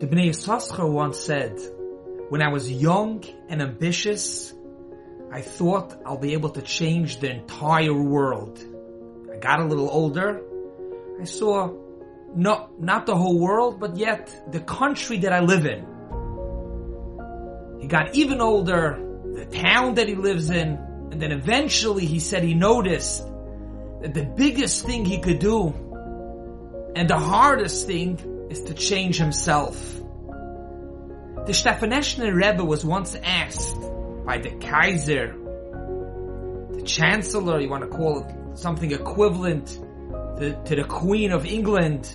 The Bnei Yissaschar once said, when I was young and ambitious, I thought I'll be able to change the entire world. I got a little older. I saw no, not the whole world, but yet the country that I live in. He got even older, the town that he lives in, and then eventually he said he noticed that the biggest thing he could do and the hardest thing is to change himself. The Stefaneshter Rebbe was once asked by the Kaiser, the Chancellor, you want to call it something equivalent to, to the Queen of England.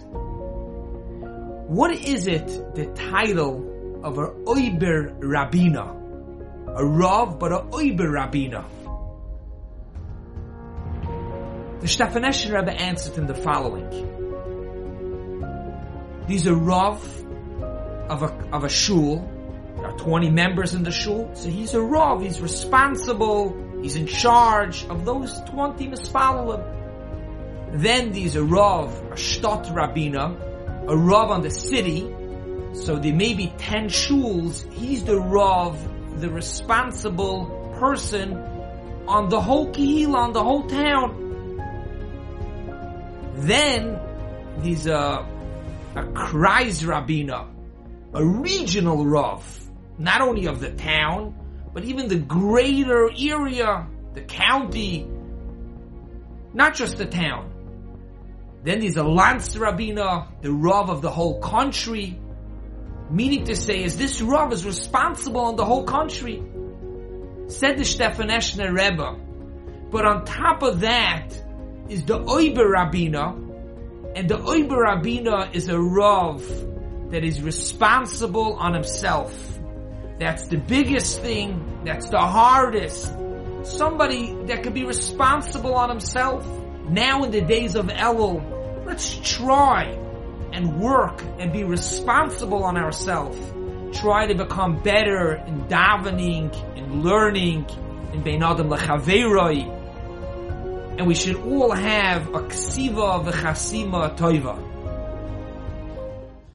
What is it, the title of a Oiber Rabbina? A Rav, but a Oiber Rabbina. The Stefaneshter Rebbe answered in the following. These are Rav of a, of a shul. There are 20 members in the shul. So he's a Rav. He's responsible. He's in charge of those 20 Mispalalim. Then these are Rav, a Shtot Rabbina, a Rav on the city. So there may be 10 shuls. He's the Rav, the responsible person on the whole Kihila, on the whole town. Then there's a, uh, a Kreis Rabbina, a regional Rav, not only of the town, but even the greater area, the county, not just the town. Then there's a Lance Rabbina, the Rav of the whole country, meaning to say, is this Rav is responsible on the whole country? Said the Stefaneshter Rebbe. But on top of that is the Oiber Rabbina, and the Oiber Rabbina is a Rav that is responsible on himself. That's the biggest thing, that's the hardest. Somebody that can be responsible on himself. Now in the days of Elul, let's try and work and be responsible on ourselves. Try to become better in davening, in learning, in Bein Adam Lechaveroi. And we should all have a ksiva v'chasima toiva.